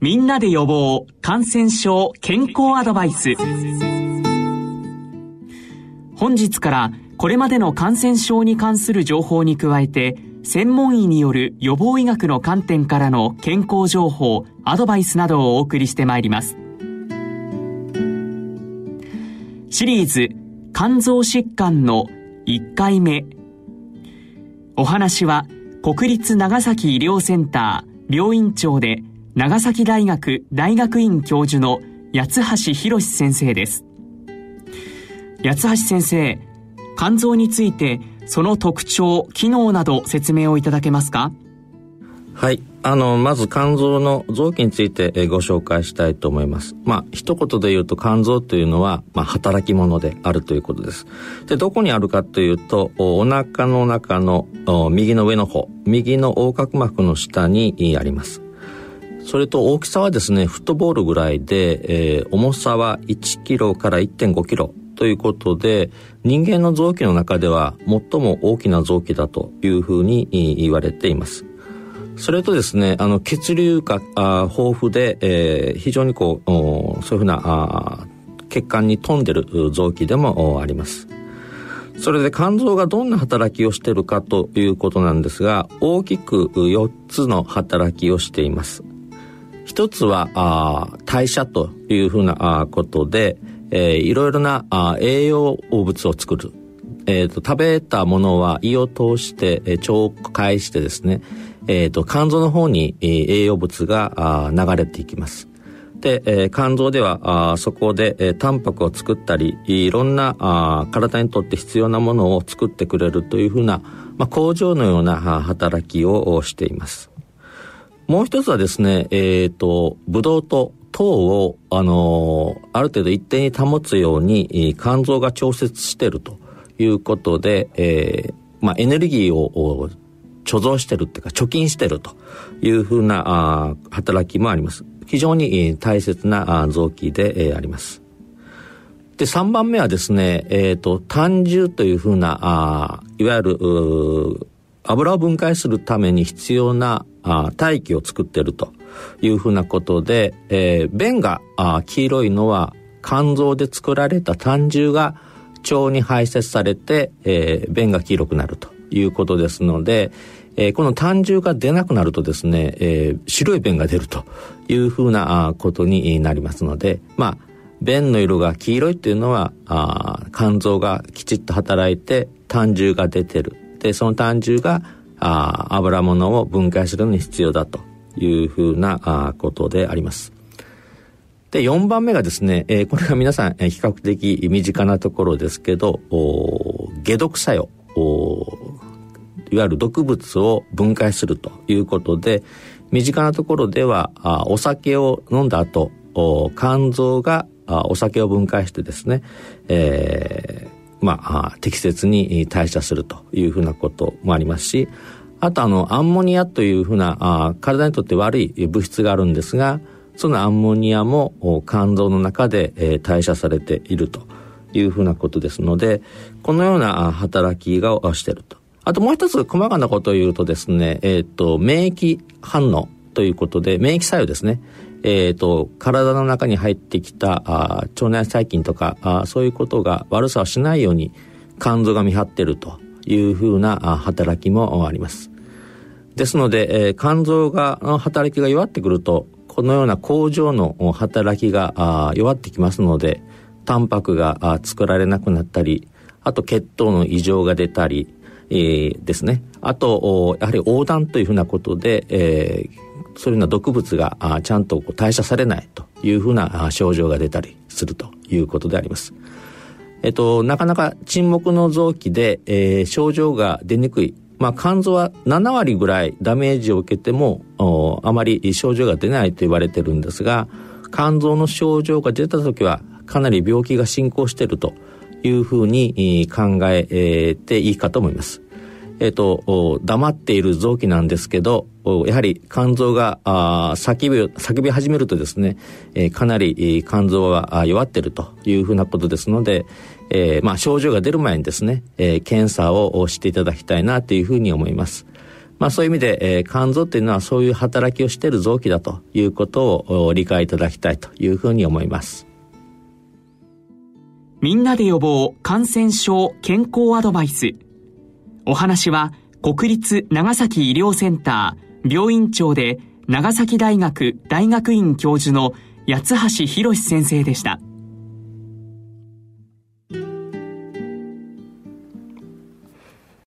みんなで予防感染症健康アドバイス。本日からこれまでの感染症に関する情報に加えて専門医による予防医学の観点からの健康情報アドバイスなどをお送りしてまいります。シリーズ肝臓疾患の1回目。お話は国立長崎医療センター病院長で長崎大学大学院教授の八橋博先生です。八橋先生肝臓についてその特徴機能など説明をいただけますか？はい。あのまず肝臓の臓器についてご紹介したいと思います。まあ一言で言うと肝臓というのは、まあ、働き者であるということです。でどこにあるかというとお腹の中の右の上の方。右の横隔膜の下にあります。それと大きさはですねフットボールぐらいで、えー、重さは1キロから1.5キロということで人間の臓器の中では最も大きな臓器だというふうに言われています。それとですねあの血流が豊富で、えー、非常にこうそういうふうな血管に富んでる臓器でもあります。それで肝臓がどんな働きをしているかということなんですが大きく4つの働きをしています。一つは代謝というふうなことでえー、いろいろなあ栄養物を作る。えーと、食べたものは胃を通して、えー、腸を介してですね、えーと、肝臓の方に、えー、栄養物があ流れていきます。で、えー、肝臓ではあそこで、えー、タンパクを作ったりいろんなあ体にとって必要なものを作ってくれるというふうな、まあ、工場のような働きをしています。もう一つはですね、えっ、ー、と、ブドウ糖糖を、あのある程度一定に保つように、肝臓が調節しているということで、えー、まあ、エネルギーを貯蔵してるっていうか、貯金してるというふうなあ働きもあります。非常に大切な臓器で、えー、あります。で、3番目はですね、えっ、ー、と、単重というふうな、あいわゆる、油を分解するために必要なあ大気を作ってるというふうなことで、えー、便があ黄色いのは肝臓で作られた胆汁が腸に排泄されて、えー、便が黄色くなるということですので、えー、この胆汁が出なくなるとですね、えー、白い便が出るというふうなことになりますので、まあ、便の色が黄色いっていうのは、あ肝臓がきちっと働いて胆汁が出てる。で、その胆汁があ油物を分解するのに必要だというふうなあことであります。で、4番目がですね、えー、これが皆さん、えー、比較的身近なところですけど、解毒作用、いわゆる毒物を分解するということで、身近なところでは、あお酒を飲んだ後、肝臓があお酒を分解してですね、えー、まあ、適切に代謝するというふうなこともありますし、あとあの、アンモニアというふうな、あ体にとって悪い物質があるんですが、そのアンモニアも肝臓の中で、代謝されているというふうなことですので、このような働きがしていると。あともう一つ細かなことを言うとですね、えっ、ー、と、免疫反応ということで、免疫作用ですね。え、ー、と、体の中に入ってきたあ腸内細菌とかあそういうことが悪さをしないように肝臓が見張ってるというふうな働きもあります。ですので、えー、肝臓がの働きが弱ってくるとこのような工場の働きが弱ってきますのでタンパクが作られなくなったりあと血糖の異常が出たり、えー、ですねあとやはり横断というふうなことで、えー、そういうような毒物がちゃんと代謝されないというふうな症状が出たりするということであります。えっと、なかなか沈黙の臓器で、えー、症状が出にくい。まあ、肝臓は7割ぐらいダメージを受けても、あまり症状が出ないと言われてるんですが、肝臓の症状が出た時は、かなり病気が進行しているというふうに考えていいかと思います。えっ、と、黙っている臓器なんですけど、やはり肝臓が叫び、叫び始めるとですね、かなり肝臓は弱ってるというふうなことですので、えー、まあ、症状が出る前にですね、検査をしていただきたいなというふうに思います。まあ、そういう意味で、肝臓っていうのはそういう働きをしている臓器だということを理解いただきたいというふうに思います。みんなで予防感染症健康アドバイス。お話は国立長崎医療センター病院長で長崎大学大学院教授の八橋博先生でした。